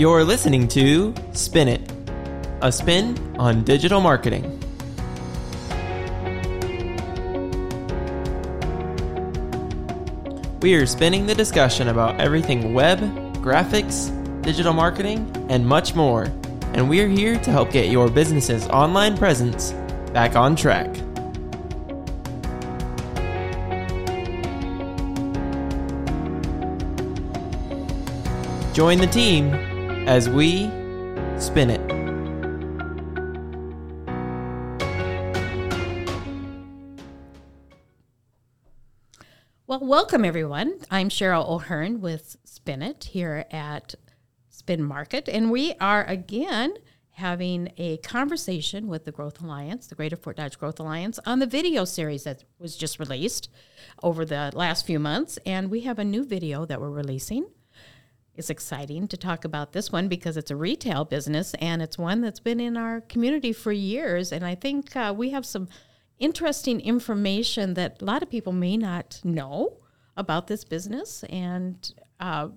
You're listening to Spin It, a spin on digital marketing. We are spinning the discussion about everything web, graphics, digital marketing, and much more. And we're here to help get your business's online presence back on track. Join the team as we spin it. Well, welcome everyone. I'm Cheryl O'Hearn with Spin It here at Spin Market, and we are again having a conversation with the Growth Alliance, the Greater Fort Dodge Growth Alliance, on the video series that was just released over the last few months. And we have a new video that we're releasing. It's exciting to talk about this one because it's a retail business and it's one that's been in our community for years. And I think uh, we have some interesting information that a lot of people may not know about this business and uh,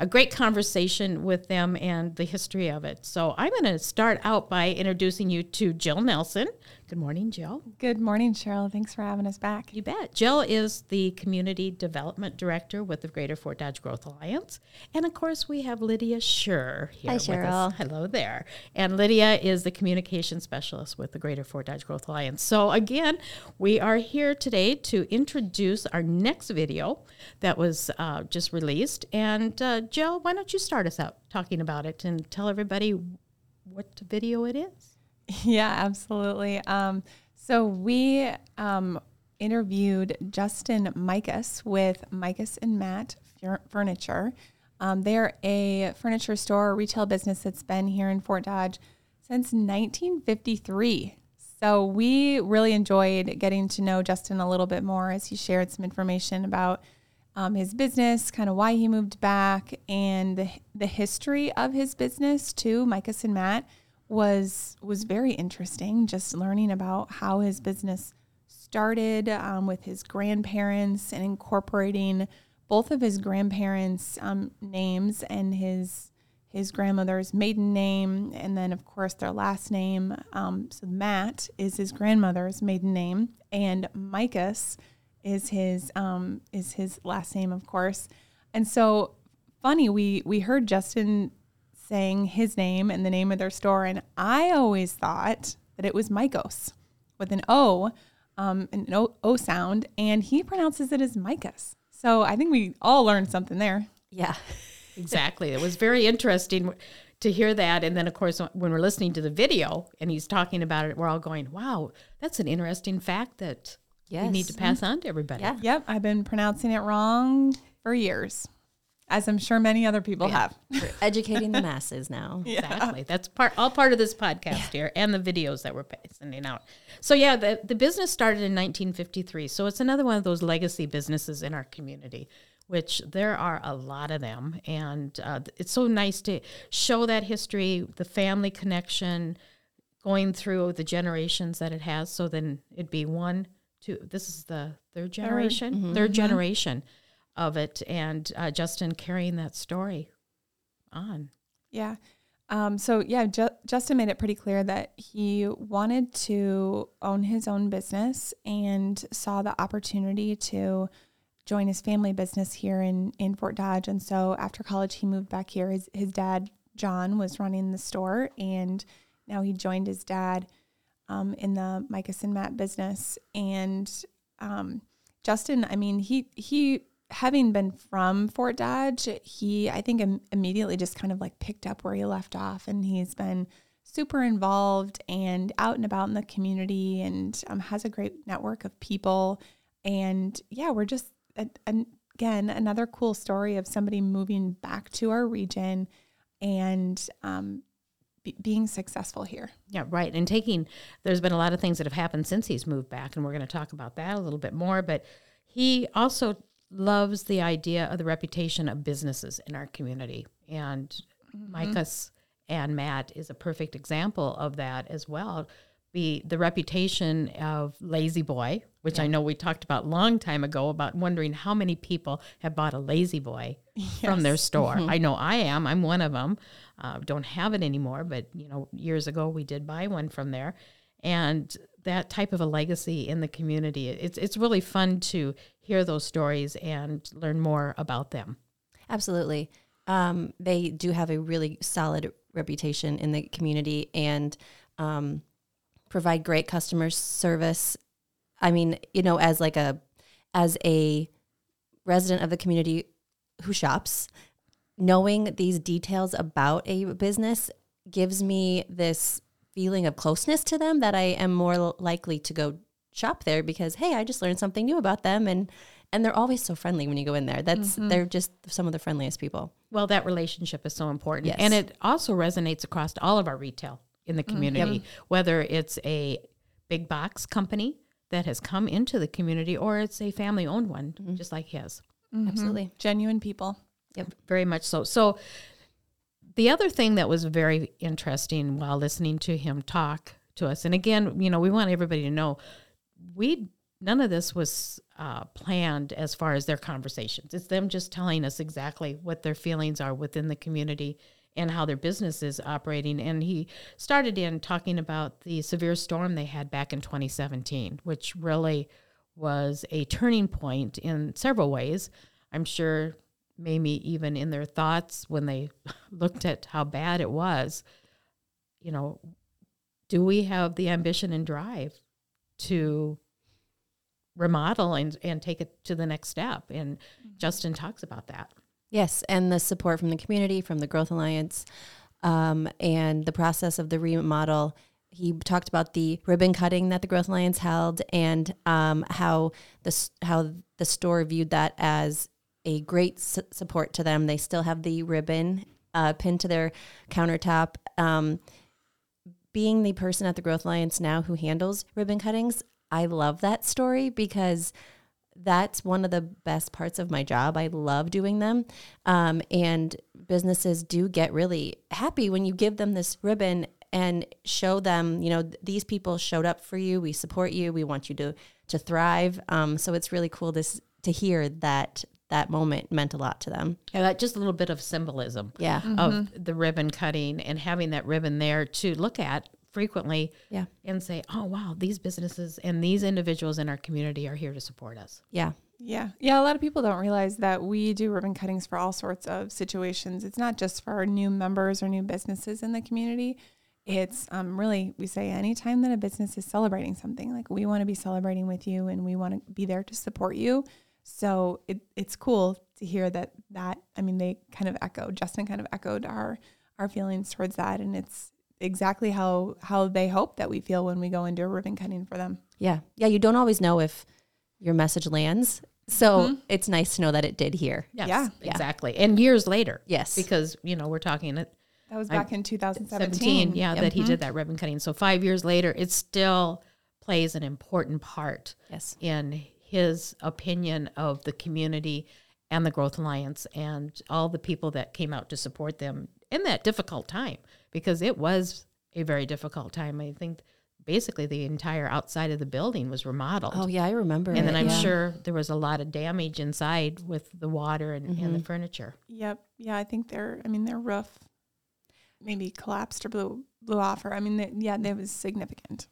a great conversation with them and the history of it. So I'm going to start out by introducing you to Jill Nelson. Good morning, Jill. Good morning, Cheryl. Thanks for having us back. You bet. Jill is the Community Development Director with the Greater Fort Dodge Growth Alliance. And of course, we have Lydia Schuur here Hi, with Cheryl. us. Hello there. And Lydia is the Communication Specialist with the Greater Fort Dodge Growth Alliance. So, again, we are here today to introduce our next video that was uh, just released. And uh, Jill, why don't you start us out talking about it and tell everybody what video it is? Yeah, absolutely. Um, so we um, interviewed Justin Mikos with Mikos and Matt Furniture. Um, they're a furniture store, retail business that's been here in Fort Dodge since 1953. So we really enjoyed getting to know Justin a little bit more as he shared some information about um, his business, kind of why he moved back, and the, the history of his business too. Mikos and Matt was was very interesting. Just learning about how his business started um, with his grandparents and incorporating both of his grandparents' um, names and his his grandmother's maiden name, and then of course their last name. Um, so Matt is his grandmother's maiden name, and Mikos is his um, is his last name, of course. And so funny, we we heard Justin saying his name and the name of their store, and I always thought that it was Micos with an O, um, an o, o sound, and he pronounces it as Micus. So I think we all learned something there. Yeah. Exactly. It was very interesting to hear that. And then, of course, when we're listening to the video and he's talking about it, we're all going, wow, that's an interesting fact that we need to pass on to everybody. Yeah. Yep, I've been pronouncing it wrong for years, as I'm sure many other people have. We're educating the masses now. Exactly. That's part all part of this podcast here and the videos that we're sending out. So yeah, the the business started in 1953. So it's another one of those legacy businesses in our community, which there are a lot of them, and uh, it's so nice to show that history, the family connection, going through the generations that it has. So then it'd be one, two. This is the third generation, third generation of it, and uh, Justin carrying that story on. Yeah. Um, so yeah, Ju- Justin made it pretty clear that he wanted to own his own business and saw the opportunity to join his family business here in in Fort Dodge. And so after college, he moved back here. His his dad John was running the store, and now he joined his dad um, in the Mikos and Matt business. And um, Justin, I mean, he he having been from Fort Dodge, he I think Im- immediately just kind of like picked up where he left off, and he's been super involved and out and about in the community, and um, has a great network of people. And yeah, we're just a, an, again another cool story of somebody moving back to our region and um, being successful here. Yeah, right. And taking, there's been a lot of things that have happened since he's moved back, and we're going to talk about that a little bit more. But he also loves the idea of the reputation of businesses in our community. And Mikos and Matt is a perfect example of that as well. be the reputation of La-Z-Boy, which I know we talked about a long time ago about wondering how many people have bought a La-Z-Boy from their store. I know I am. I'm one of them. Uh, don't have it anymore, but you know, years ago we did buy one from there, and that type of a legacy in the community. It's it's really fun to hear those stories and learn more about them. Absolutely. Um, they do have a really solid reputation in the community and um, provide great customer service. I mean, you know, as like a as a resident of the community who shops, knowing these details about a business gives me this feeling of closeness to them that I am more likely to go shop there because hey, I just learned something new about them and and they're always so friendly when you go in there. That's mm-hmm. they're just some of the friendliest people. Well, that relationship is so important. Yes. And it also resonates across all of our retail in the mm, community, whether it's a big box company that has come into the community or it's a family owned one, mm-hmm. just like his. Mm-hmm. Absolutely. Genuine people. Yep, Very much so. So, the other thing that was very interesting while listening to him talk to us, and again, you know, we want everybody to know we none of this was uh, planned as far as their conversations. It's them just telling us exactly what their feelings are within the community and how their business is operating. And he started in talking about the severe storm they had back in 2017, which really was a turning point in several ways. I'm sure maybe even in their thoughts when they looked at how bad it was, you know, do we have the ambition and drive to remodel and, and take it to the next step? And Justin talks about that. Yes, and the support from the community, from the Growth Alliance, um, and the process of the remodel. He talked about the ribbon cutting that the Growth Alliance held, and um, how the how the store viewed that as a great su- support to them. They still have the ribbon uh, pinned to their countertop. Um, being the person at the Growth Alliance now who handles ribbon cuttings, I love that story because that's one of the best parts of my job. I love doing them. Um, and businesses do get really happy when you give them this ribbon and show them, you know, th- these people showed up for you. We support you. We want you to to thrive. Um, so it's really cool to s- to hear that that moment meant a lot to them. Yeah, that just a little bit of symbolism Yeah. of the ribbon cutting and having that ribbon there to look at frequently Yeah. and say, oh, wow, these businesses and these individuals in our community are here to support us. Yeah. Yeah. Yeah. A lot of people don't realize that we do ribbon cuttings for all sorts of situations. It's not just for our new members or new businesses in the community. It's um, really, we say anytime that a business is celebrating something, like we want to be celebrating with you and we want to be there to support you. So it, it's cool to hear that, that, I mean, they kind of echo Justin kind of echoed our, our feelings towards that. And it's exactly how, how they hope that we feel when we go and do a ribbon cutting for them. Yeah. Yeah. You don't always know if your message lands. So mm-hmm. it's nice to know that it did here. Yes, Yeah. Yeah. exactly. And years later. Yes. Because, you know, we're talking at That was I'm back in 2017. 17, yeah, that he mm-hmm. did that ribbon cutting. So five years later, it still plays an important part Yes. in his opinion of the community and the Growth Alliance and all the people that came out to support them in that difficult time because it was a very difficult time. I think basically the entire outside of the building was remodeled. Oh yeah, I remember. and then I'm yeah. sure there was a lot of damage inside with the water and, and Mm-hmm. the furniture. Yep. Yeah, I think their I mean their roof maybe collapsed or blew blew off or I mean they, yeah, that was significant.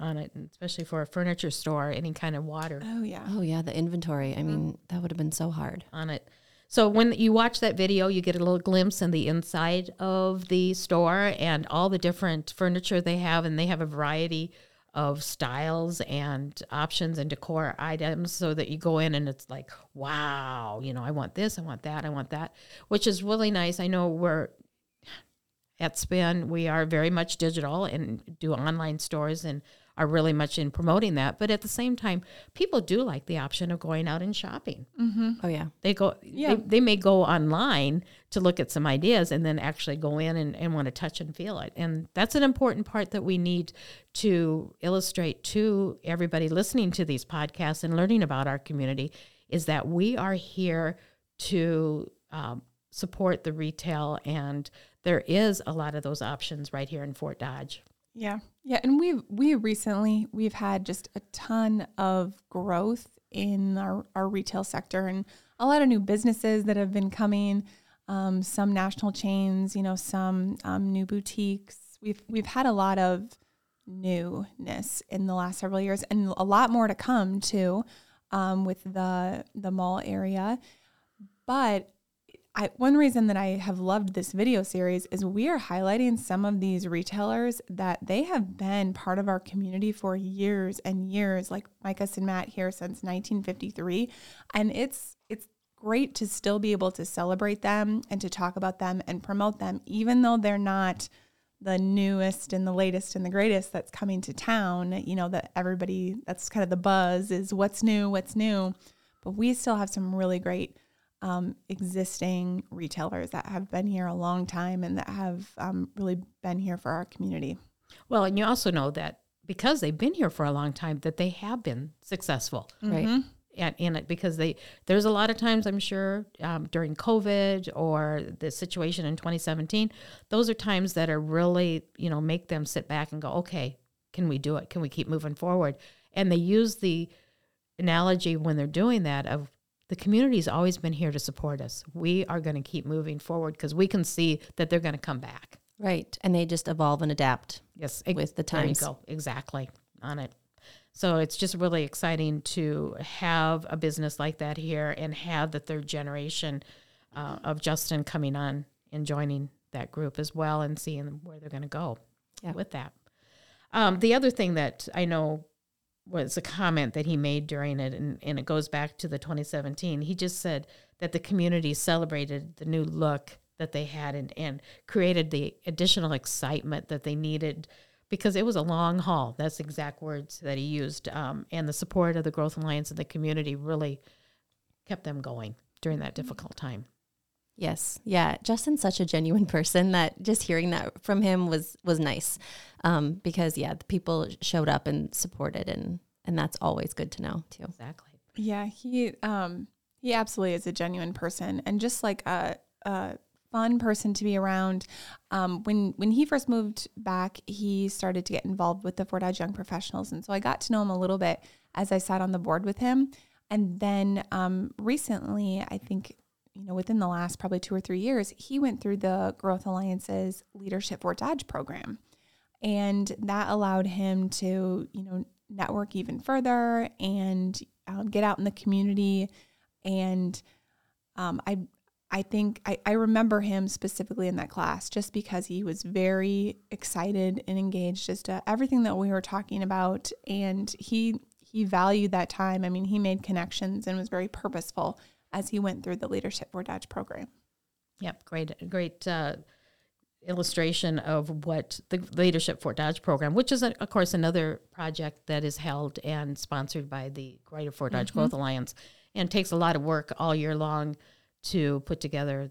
On it, especially for a furniture store, any kind of water Oh yeah. Oh yeah, the inventory. I mean, that would have been so hard. on it. So when you watch that video, you get a little glimpse in the inside of the store and all the different furniture they have, and they have a variety of styles and options and decor items so that you go in and it's like, wow, you know, I want this, I want that, I want that, which is really nice. I know we're at Spin, we are very much digital and do online stores and are really much in promoting that. But at the same time, people do like the option of going out and shopping. Oh yeah. They go, Yeah. they, they may go online to look at some ideas and then actually go in and, and want to touch and feel it. And that's an important part that we need to illustrate to everybody listening to these podcasts and learning about our community is that we are here to um, support the retail and there is a lot of those options right here in Fort Dodge. Yeah. Yeah. And we've, we recently, we've had just a ton of growth in our, our retail sector and a lot of new businesses that have been coming, um, some national chains, you know, some um, new boutiques. We've, we've had a lot of newness in the last several years and a lot more to come too um, with the, the mall area. But I, one reason that I have loved this video series is we are highlighting some of these retailers that they have been part of our community for years and years, like Mikos and Matt here since 1953. And it's it's great to still be able to celebrate them and to talk about them and promote them, even though they're not the newest and the latest and the greatest that's coming to town. You know, that everybody that's kind of the buzz is what's new, what's new. But we still have some really great um, existing retailers that have been here a long time and that have um, really been here for our community. Well, and you also know that because they've been here for a long time, that they have been successful. Right. And in it because they there's a lot of times I'm sure um, during COVID or the situation in 2017, those are times that are really you know make them sit back and go, okay, can we do it? Can we keep moving forward? And they use the analogy when they're doing that of the community's always been here to support us. We are going to keep moving forward because we can see that they're going to come back. Right. And they just evolve and adapt. Yes, With the times. go. Exactly on it. So it's just really exciting to have a business like that here and have the third generation uh, of Justin coming on and joining that group as well and seeing where they're going to go Yeah. with that. Um, the other thing that I know was a comment that he made during it, and, and it goes back to the 2017. He just said that the community celebrated the new look that they had and, and created the additional excitement that they needed because it was a long haul. That's exact words that he used. Um, and the support of the Growth Alliance and the community really kept them going during that difficult time. Yes. Yeah. Justin's such a genuine person that just hearing that from him was was nice. Um, because yeah, the people showed up and supported and and that's always good to know too. Exactly. Yeah, he um he absolutely is a genuine person and just like a a fun person to be around. Um, when when he first moved back, he started to get involved with the Fort Dodge Young Professionals, and so I got to know him a little bit as I sat on the board with him. And then um, recently, I think you know within the last probably two or three years, he went through the Growth Alliance's Leadership Fort Dodge program, and that allowed him to you know network even further and um, get out in the community. And um, I I think I, I remember him specifically in that class just because he was very excited and engaged as to everything that we were talking about. And he he valued that time. I mean, he made connections and was very purposeful as he went through the Leadership Fort Dodge program. Yep, great, great uh, illustration of what the Leadership Fort Dodge program, which is, uh, of course, another project that is held and sponsored by the Greater Fort Dodge Growth Alliance, and takes a lot of work all year long to put together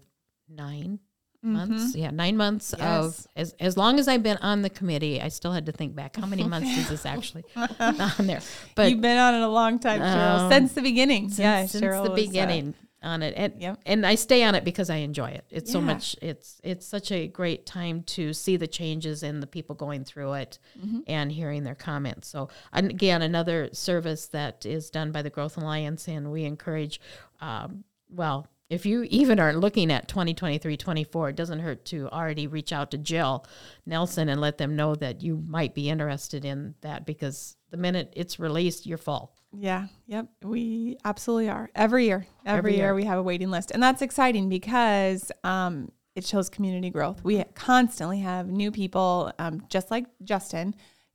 9 months. Yeah, nine months of as as long as I've been on the committee, I still had to think back how many months is this actually on there. But You've been on it a long time, Cheryl, Um, since the beginning. since, yeah, since Cheryl the was, uh, beginning on it and Yep. and I stay on it because I enjoy it. It's so much it's it's such a great time to see the changes and the people going through it Mm-hmm. and hearing their comments. So again another service that is done by the Growth Alliance and we encourage um, well if you even are looking at 2023 24 it doesn't hurt to already reach out to Jill Nelson and let them know that you might be interested in that because the minute it's released you're full. Yeah, yep. We absolutely are. Every year, every, Every year. year. we have a waiting list. And that's exciting because um, it shows community growth. We constantly have new people, um, just like Justin,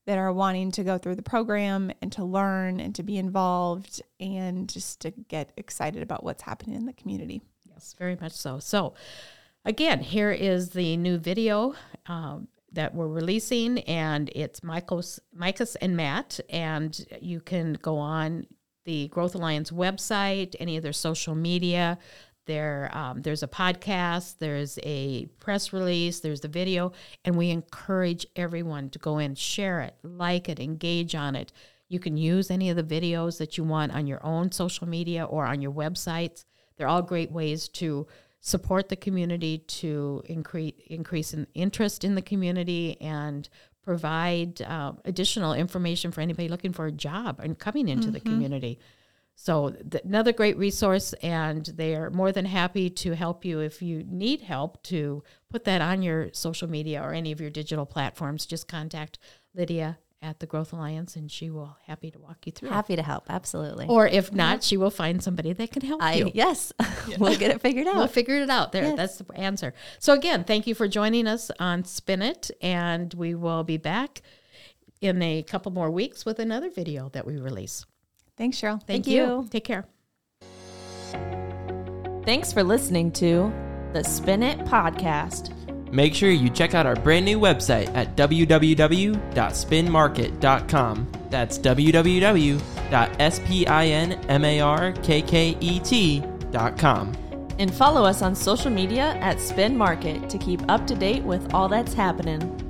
that are wanting to go through the program and to learn and to be involved and just to get excited about what's happening in the community. Yes, very much so. So, again, here is the new video um, that we're releasing, and it's Michael's, Mikos and Matt, and you can go on the Growth Alliance website, any of their social media. There, um, there's a podcast, there's a press release, there's the video, and we encourage everyone to go in, share it, like it, engage on it. You can use any of the videos that you want on your own social media or on your websites. They're all great ways to support the community, to increase increase in interest in the community, and provide uh, additional information for anybody looking for a job and coming into the community. So, th- another great resource, and they are more than happy to help you if you need help to put that on your social media or any of your digital platforms. Just contact Lydia at the Growth Alliance, and she will happy to walk you through. Happy to help. Absolutely. Or if not, she will find somebody that can help I you. yes, we'll get it figured out. We'll figure it out. There, that's the answer. So again, thank you for joining us on Spin It, and we will be back in a couple more weeks with another video that we release. Thanks, Cheryl. Thank, Thank you. you. Take care. Thanks for listening to the Spin It Podcast. Make sure you check out our brand new website at www.spinmarket.com. That's www.spinmarket.com. And follow us on social media at Spin Market to keep up to date with all that's happening.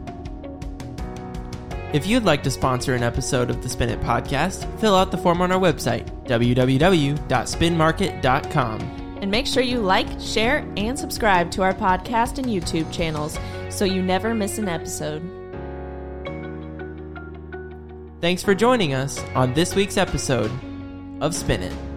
If you'd like to sponsor an episode of the Spin It podcast, fill out the form on our website, www.spinmarket.com. And make sure you like, share, and subscribe to our podcast and YouTube channels so you never miss an episode. Thanks for joining us on this week's episode of Spin It.